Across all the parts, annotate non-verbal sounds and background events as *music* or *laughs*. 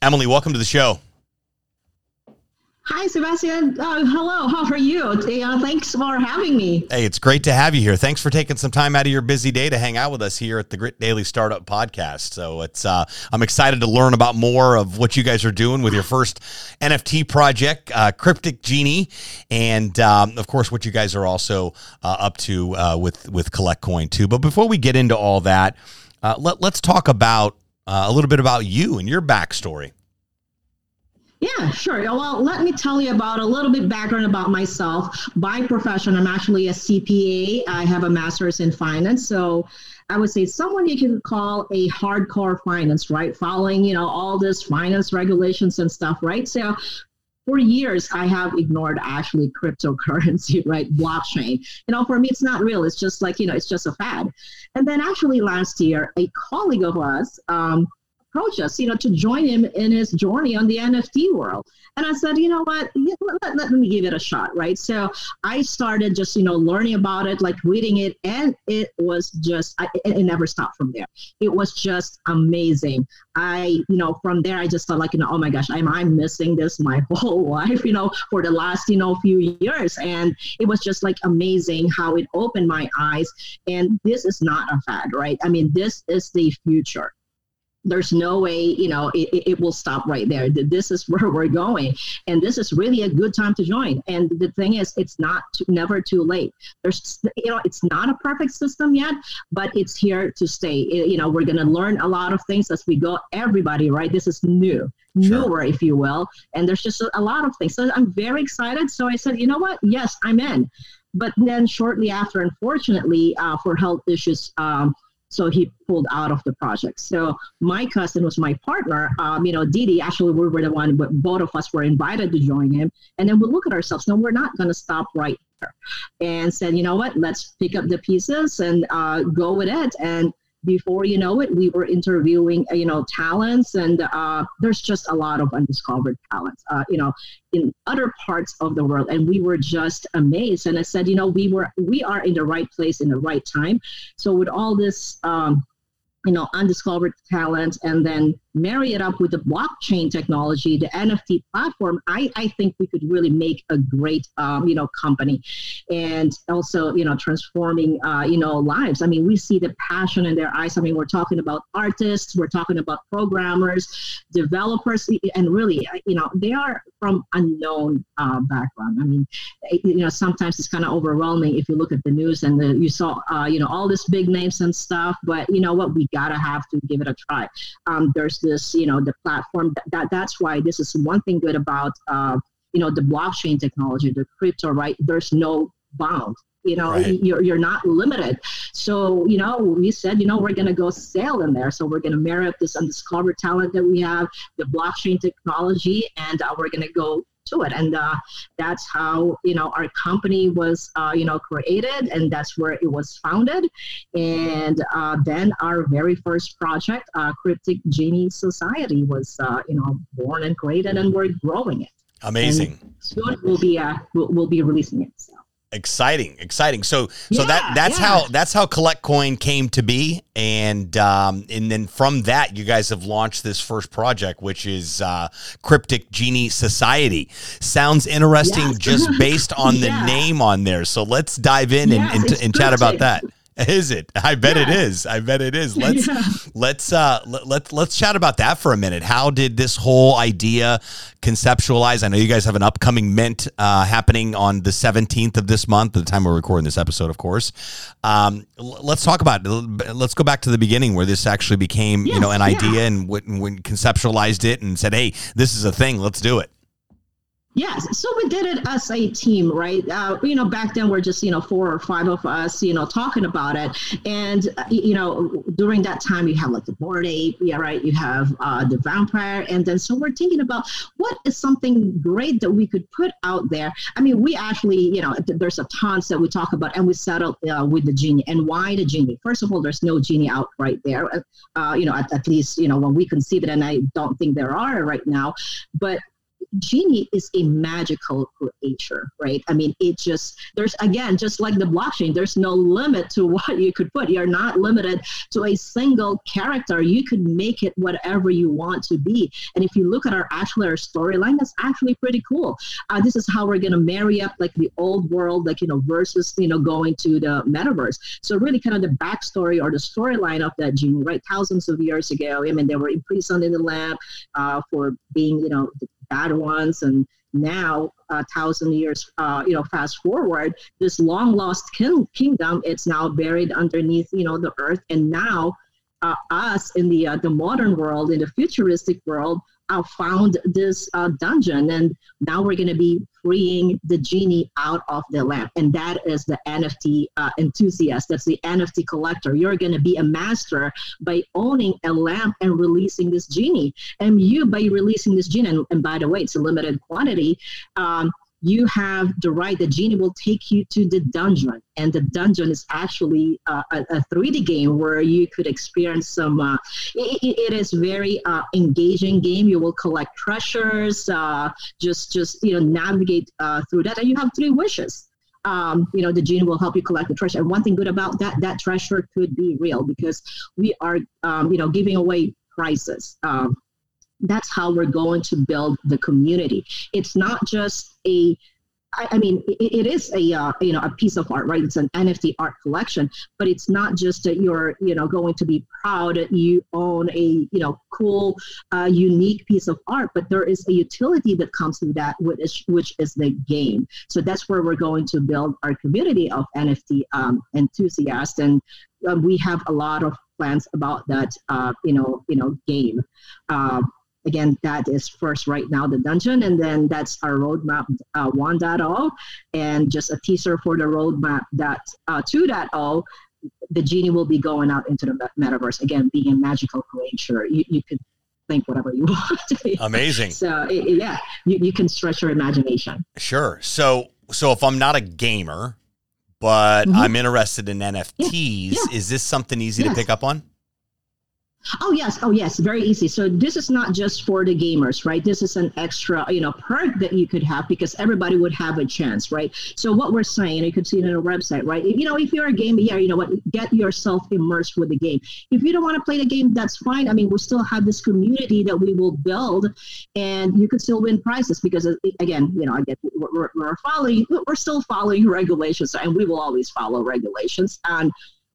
Emily, welcome to the show. Hi, Sebastian. Uh, hello. How are you? Uh, thanks for having me. Hey, it's great to have you here. Thanks for taking some time out of your busy day to hang out with us here at the Grit Daily Startup Podcast. So it's uh, I'm excited to learn about more of what you guys are doing with your first NFT project, uh, Cryptic Genie, and um, of course what you guys are also uh, up to uh, with with Collect Coin too. But before we get into all that, let, let's talk about Uh, a little bit about you and your backstory. Yeah, sure. Well, let me tell you about a little bit background about myself. By profession, I'm actually a CPA. I have a master's in finance. So I would say someone you can call a hardcore finance, right? Following, you know, all this finance regulations and stuff, right? So for years I have ignored actually cryptocurrency, *laughs* right? Blockchain. You know, for me it's not real. It's just like, you know, it's just a fad. And then actually last year, a colleague of us, um, approach us, you know, to join him in his journey on the NFT world. And I said, you know what, let, let, let, me give it a shot, right? So I started just, you know, learning about it, like reading it, and it was just, I, it, it never stopped from there. It was just amazing. I, you know, from there, I just felt like, you know, oh my gosh, I'm, I'm missing this my *laughs* whole life, you know, for the last, you know, few years. And it was just like amazing how it opened my eyes. And this is not a fad, right? I mean, this is the future there's no way you know it, it will stop right there. This is where *laughs* we're going. And this is really a good time to join. And the thing is it's not too, never too late. There's you know it's not a perfect system yet but it's here to stay. You know we're going to learn a lot of things as we go. Everybody right? This is new. Sure. newer if you will. And there's just a, a lot of things. So i'm very excited. So i said you know what? Yes i'm in. But then shortly after unfortunately uh, for health issues um, so he pulled out of the project. So my cousin was my partner. Um, you know, Didi, actually, we were the one, but both of us were invited to join him. And then we look at ourselves. No, we're not going to stop right there. And said, you know what? Let's pick up the pieces and uh, go with it. And before you know it, we were interviewing, uh, you know, talents, and uh, there's just a lot of undiscovered talents, uh, you know, in other parts of the world, and we were just amazed. And I said, you know, we were we are in the right place in the right time. So with all this. Um, you know, undiscovered talent and then marry it up with the blockchain technology, the NFT platform, I, I think we could really make a great, um, you know, company and also, you know, transforming, uh, you know, lives. I mean, we see the passion in their eyes. I mean, we're talking about artists, we're talking about programmers, developers, and really, you know, they are from unknown uh, background. I mean, you know, sometimes it's kind of overwhelming if you look at the news and the, you saw, uh, you know, all these big names and stuff, but you know what, we gotta have to give it a try. Um, there's this, you know, the platform that, that that's why this is one thing good about, uh, you know, the blockchain technology, the crypto, right? There's no bound you know right. you're, you're not limited so you know we said you know we're going to go sail in there so we're going to marry up this undiscovered talent that we have the blockchain technology and uh, we're going to go to it. And uh, that's how, you know, our company was, uh, you know, created and that's where it was founded. And uh, then our very first project, uh, Cryptic Genie Society was, uh, you know, born and created and we're growing it. Amazing. And soon we'll be, uh, we'll, we'll be releasing it. So exciting exciting so so yeah, that that's yeah. how that's how collect coin came to be and um and then from that you guys have launched this first project which is uh cryptic genie society sounds interesting yes. just *laughs* based on the yeah. name on there so let's dive in and, and, and chat about that is it? I bet yeah. it is. I bet it is. *laughs* Let's yeah. let's uh let, let let's chat about that for a minute. How did this whole idea conceptualize? I know you guys have an upcoming mint uh, happening on the 17th of this month, the time we're recording this episode, of course. Um, let's talk about it. Let's go back to the beginning where this actually became, yes, you know, an idea and when, when conceptualized it and said, "Hey, this is a thing. Let's do it." Yes, so we did it as a team, right? Uh, you know, back then we're just you know four or five of us, you know, talking about it, and uh, you know, during that time you have like the Bored Ape, yeah, right? You have uh, the vampire, and then so we're thinking about what is something great that we could put out there. I mean, we actually, you know, there's a tons that we talk about, and we settled uh, with the genie. And why the genie? First of all, there's no genie out right there. Uh, you know, at, at least you know when we conceive it, and I don't think there are right now, but Genie is a magical creature, right? I mean, it just, there's again, just like the blockchain, there's no limit to *laughs* what you could put. You're not limited to a single character. You could make it whatever you want to be. And if you look at our actually our storyline, that's actually pretty cool. Uh, this is how we're going to marry up like the old world, like, you know, versus, you know, going to the metaverse. So, really, kind of the backstory or the storyline of that Genie, right? Thousands of years ago, I mean, they were imprisoned in the lab uh, for being, you know, the bad ones. And now a thousand years uh, you know fast forward this long lost king- kingdom it's now buried underneath you know the earth. And now uh, us in the uh, the modern world in the futuristic world uh, found this uh, dungeon and now we're going to be freeing the genie out of the lamp. And that is the nft uh, enthusiast. That's the nft collector. You're going to be a master by owning a lamp and releasing this genie. And you by releasing this genie. And, and by the way it's a limited quantity. Um, you have the right. The genie will take you to the dungeon, and the dungeon is actually uh, a, a, 3D game where you could experience some. Uh, it, it is very uh, engaging game. You will collect treasures, uh, just just you know navigate uh, through that, and you have three wishes. Um, you know the genie will help you collect the treasure. And one thing good about that, that treasure could be real because we are um, you know giving away prizes. Um, that's how we're going to build the community. It's not just a I, I mean, it, it is a uh, you know a piece of art, right? It's an NFT art collection, but it's not just that you're you know going to be proud that you own a you know cool, uh, unique piece of art, but there is a utility that comes with that, which is, which is the game. So that's where we're going to build our community of NFT um, enthusiasts, and um, we have a lot of plans about that uh, you know you know game. Uh, again, that is first right now the dungeon, and then that's our roadmap uh, 1.0, and just a teaser for the roadmap that uh, 2.0. The genie will be going out into the metaverse again, being a magical creature. You, you could think whatever you *laughs* want. Amazing. So yeah, you, you can stretch your imagination. Sure. So so if I'm not a gamer, but mm-hmm. I'm interested in NFTs, yeah. Yeah. is this something easy yes. to pick up on? Oh yes, oh yes, very easy. So this is not just for the gamers, right? This is an extra, you know, perk that you could have because everybody would have a chance, right? So what we're saying, you could see it on our website, right? You know, if you're a gamer, yeah, you know what, get yourself immersed with the game. If you don't want to play the game, that's fine. I mean, we still have this community that we will build, and you could still win prizes because, uh, again, you know, I get we're, we're following, we're still following *laughs* regulations, and we will always follow regulations, and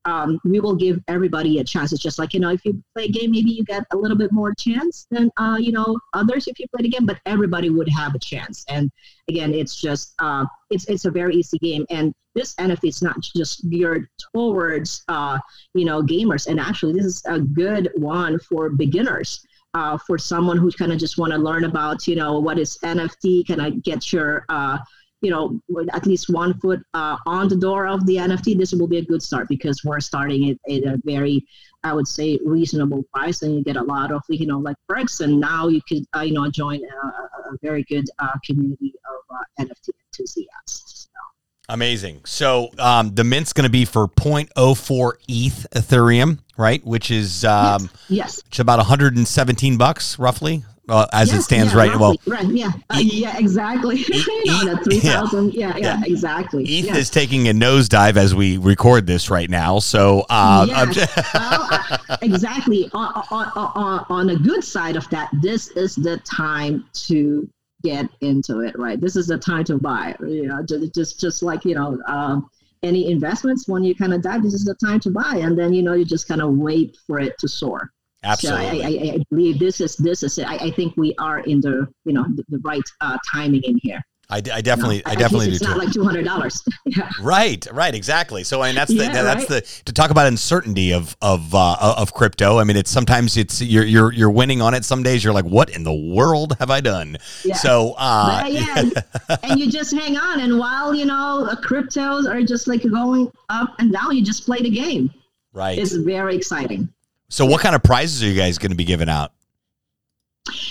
um, we will give everybody a chance. It's just like, you know, if you play a game, maybe you get a little bit more chance than, uh, you know, others if you play the game, but everybody would have a chance. And again, it's just, uh, it's, it's a very easy game. And this NFT is not just geared towards, uh, you know, gamers. And actually, this is a good one for beginners. Uh, for someone who kind of just want to learn about, you know, what is NFT? Can I get your, uh, you know, at least one foot uh, on the door of the NFT, this will be a good start because we're starting it at a very, I would say, reasonable price, and you get a lot of, you know, like perks. And now you could, uh, you know, join a, a very good uh, community of uh, NFT enthusiasts. So. Amazing. So um, the mint's going to be for 0.04 ETH Ethereum, right? Which is um, yes. yes. It's about 117 bucks roughly uh, as it stands yeah, right. Well, right, yeah, uh, yeah, exactly. E- *laughs* thousand, yeah. yeah, yeah, exactly. ETH is taking a nosedive as we record this right now. So, uh, yes. well, uh, *laughs* exactly. On, on, on, on a good side of that, this is the time to get into it. Right, this is the time to buy. You know, just just, just like you know. Um, any investments when you kind of dive this is the time to buy, and then you know you just kind of wait for it to soar. Absolutely. So I, I, I, believe this is this is I, I, think we are in the you know the, the right uh, timing in here. I, I definitely, no, I definitely it's do. It's not like two hundred dollars. *laughs* yeah. Right, right, exactly. So, I mean, that's the yeah, that's right? the to talk about uncertainty of of uh, of crypto. I mean, it's sometimes it's you're you're you're winning on it. Some days you're like, what in the world have I done? Yeah. So, uh, but, yeah, and *laughs* you just hang on, and while you know cryptos are just like going up and down, you just play the game. Right. It's very exciting. So, what kind of prizes are you guys going to be giving out?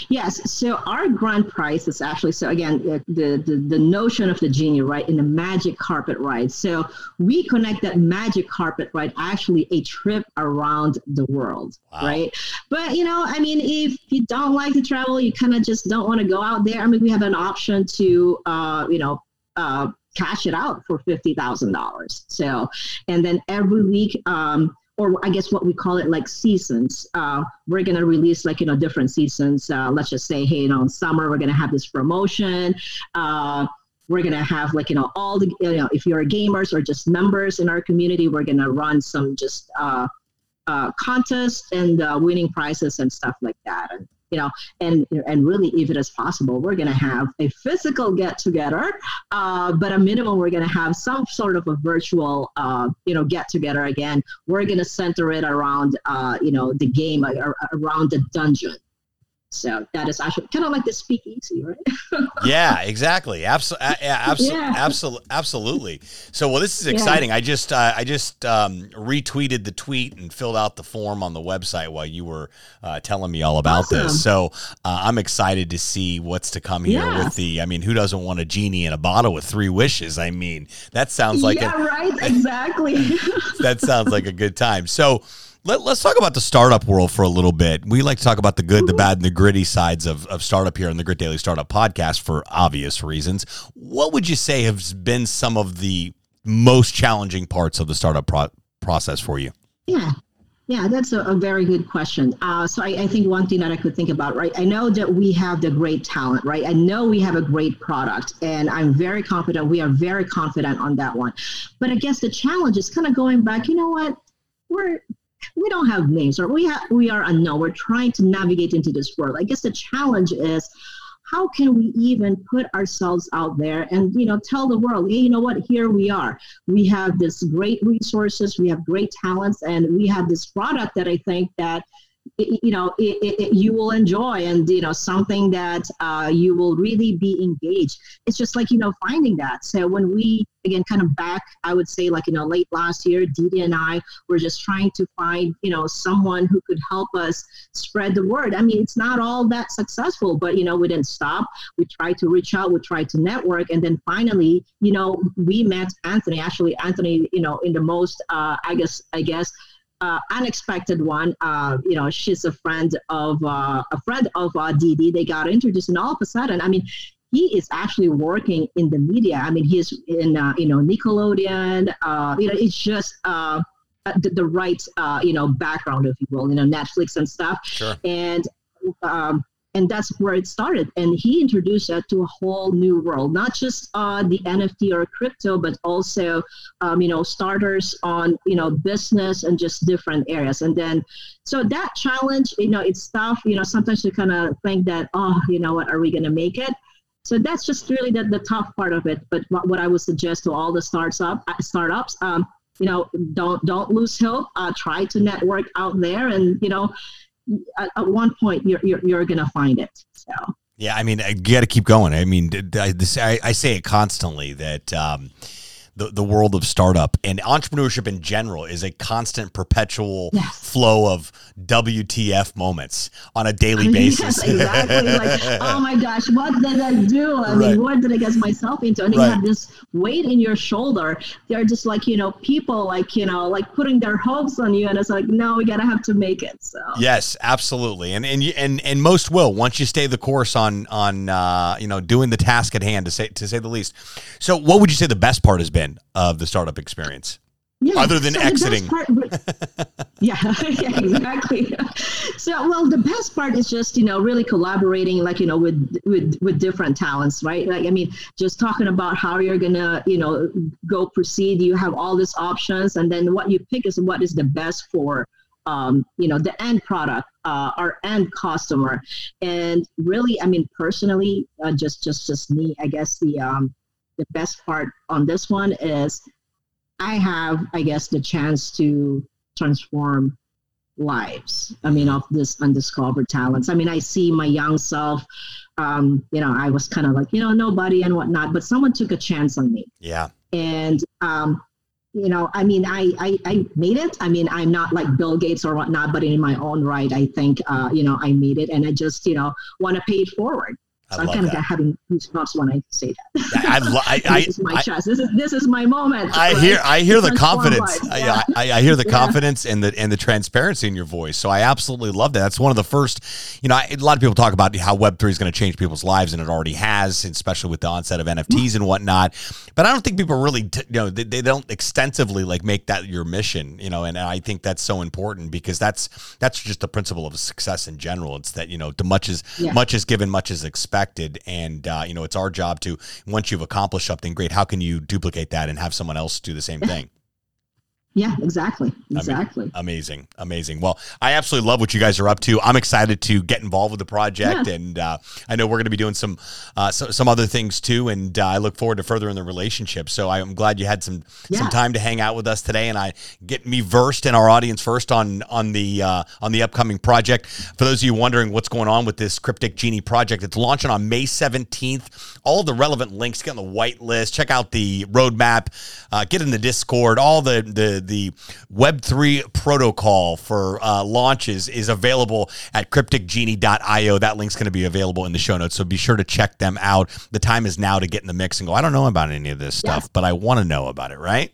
Yes. So our grand prize is actually so again the, the the notion of the genie right in the magic carpet ride. So we connect that magic carpet ride actually a trip around the world, wow. right? But you know, I mean, if you don't like to travel, you kind of just don't want to go out there. I mean, we have an option to uh, you know. Uh, cash it out for fifty thousand dollars. So, and then every week, um, or I guess what we call it like seasons. Uh, we're gonna release like you know different seasons. Uh, let's just say, hey, you know, in summer we're gonna have this promotion. Uh, we're gonna have like you know all the you know if you're gamers or just members in our community, we're gonna run some just uh, uh, contests and uh, winning prizes and stuff like that. And you know, and and really, if it is possible, we're going to have a physical get together, uh, but a minimum, we're going to have some sort of a virtual, uh, you know, get together again. We're going to center it around, uh, you know, the game, uh, around the dungeon. So that is actually kind of like the speakeasy, right? *laughs* yeah, exactly. Absolutely. Yeah, absolutely. Yeah. Absolutely. Absolutely. So, well, this is exciting. Yeah. I just, uh, I just um, retweeted the tweet and filled out the form on the website while you were uh, telling me all about awesome. this. So, uh, I'm excited to see what's to come here yeah. with the. I mean, who doesn't want a genie in a bottle with three wishes? I mean, that sounds like yeah, a, right. Exactly. *laughs* that sounds like a good time. So. Let, us talk about the startup world for a little bit. We like to talk about the good, the bad, and the gritty sides of, of startup here on the Grit Daily Startup Podcast for obvious reasons. What would you say has been some of the most challenging parts of the startup pro- process for you? Yeah. Yeah, that's a, a very good question. Uh, so I, I, think one thing that I could think about, right? I know that we have the great talent, right? I know we have a great product, and I'm very confident. We are very confident on that one. But I guess the challenge is kind of going back. You know what? We're we don't have names or we have we are unknown. We're trying to navigate into this world. I guess the challenge is how can we even put ourselves out there and you know tell the world hey you know what? Here we are. We have this great resources we have great talents and we have this product that i think that you know it, it, you will enjoy and you know something that uh, you will really be engaged. It's just like you know finding that. So when we again kind of back i would say like you know late last year Didi and i were just trying to find you know someone who could help us spread the word. I mean it's not all that successful but you know we didn't stop. We tried to reach out we tried to network and then finally you know we met anthony actually anthony you know in the most uh, i guess i guess uh, unexpected one. Uh, you know, she's a friend of uh, a friend of uh, Didi. They got introduced, and all of a sudden, I mean, he is actually working in the media. I mean, he's in uh, you know Nickelodeon. Uh, you know, it's just. Uh, the, the right, uh, you know, background, if you will, you know, Netflix and stuff. Sure. And um, and that's where it started. And he introduced that to a whole new world not just uh, the nft or crypto but also um, you know starters on you know business and just different areas. And then so that challenge you know it's tough. You know sometimes you kind of think that oh you know what? Are we going to make it? So that's just really the, the tough part of it. But what, what i would suggest to all the startups uh, startups um, you know don't don't lose hope. Uh, try to network out there and you know at, at one point you're you're, you're going to find it. So. Yeah, I mean, you got to keep going. I mean, I, I, I say it constantly that um, the, the world of startup and entrepreneurship in general is a constant perpetual yes. flow of WTF moments on a daily *laughs* basis. yes, *laughs* exactly. like, oh my gosh, what did I do? I right. mean, what did I get myself into? And right. you have this weight in your shoulder. They're just like, you know, people like, you know, like putting their hopes on you. And it's like, no, we got to have to make it. So yes, absolutely. And, and, and, and most will once you stay the course on, on, uh, you know, doing the task at hand to say, to say the least. So what would you say the best part has been? Of the startup experience? Yeah, other than so exiting. Part, *laughs* yeah, *laughs* yeah, exactly. *laughs* So, well, the best part is just you know really collaborating, like you know, with with with different talents, right? Like, I mean, just talking about how you're gonna you know go proceed. You have all these options, and then what you pick is what is the best for um, you know the end product, uh, our end customer, and really, I mean, personally, uh, just just just me, I guess the um, the best part on this one is I have, I guess, the chance to transform lives. I mean, of this undiscovered talents. I mean, I see my young self. Um, you know, I was kind of like, you know, nobody and whatnot, but someone took a chance on me. Yeah. And um, you know, I mean, I, I, I made it. I mean, I'm not like Bill Gates or whatnot, but in my own right, I think, uh, you know, I made it and I just, you know, want to pay it forward. So I am kind that. of having goosebumps when I say that. I, I, *laughs* I, this is my I, chest. This is this is my moment. I right? hear I hear the confidence. Yeah. I, I, hear the yeah. confidence and the and the transparency in your voice. So I absolutely love that. That's one of the first. You know, a lot of people talk about how Web three is going to change people's lives, and it already has, especially with the onset of NFTs and whatnot. But I don't think people really, t- you know, they, they don't extensively like make that your mission. You know, and I think that's so important because that's that's just the principle of success in general. It's that you know, the much is yeah. much is given, much is expected And, uh, you know, it's our job to, once you've accomplished something great, how can you duplicate that and have someone else do the same *laughs* thing? Yeah, exactly. Exactly. amazing. Amazing. Well, I absolutely love what you guys are up to. I'm excited to get involved with the project. Yeah. And uh, I know we're going to be doing some, uh, so, some other things too. And uh, I look forward to furthering the relationship. So I'm glad you had some, yeah. some time to hang out with us today and I get me versed in our audience first on, on the, uh, on the upcoming project. For those of you wondering what's going on with this Cryptic Genie project, it's launching on May 17th. All the relevant links, get on the white list, check out the roadmap, uh, get in the Discord, all the, the, the Web3 protocol for uh, launches is available at crypticgenie.io. That link's going to be available in the show notes. So be sure to check them out. The time is now to get in the mix and go, I don't know about any of this stuff, but I want to know about it, right?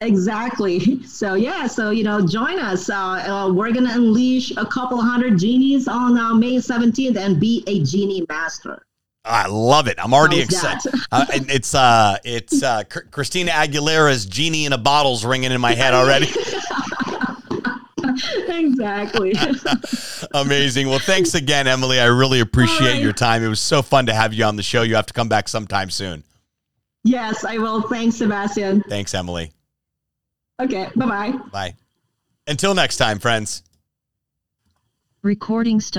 Exactly. So yeah, so you know, join us. Uh, uh, we're gonna unleash a couple hundred genies on uh, May seventeenth and be a genie master. I love it. I'm already excited. uh, it's uh, it's uh, Christina Aguilera's "Genie in a Bottle's" ringing in my head already. *laughs* exactly. *laughs* Amazing. Well, thanks again, Emily. I really appreciate right. your time. It was so fun to have you on the show. You have to come back sometime soon. Yes, I will. Thanks, Sebastian. Thanks, Emily. Okay. Bye bye. Bye. Until next time, friends. Recording stop.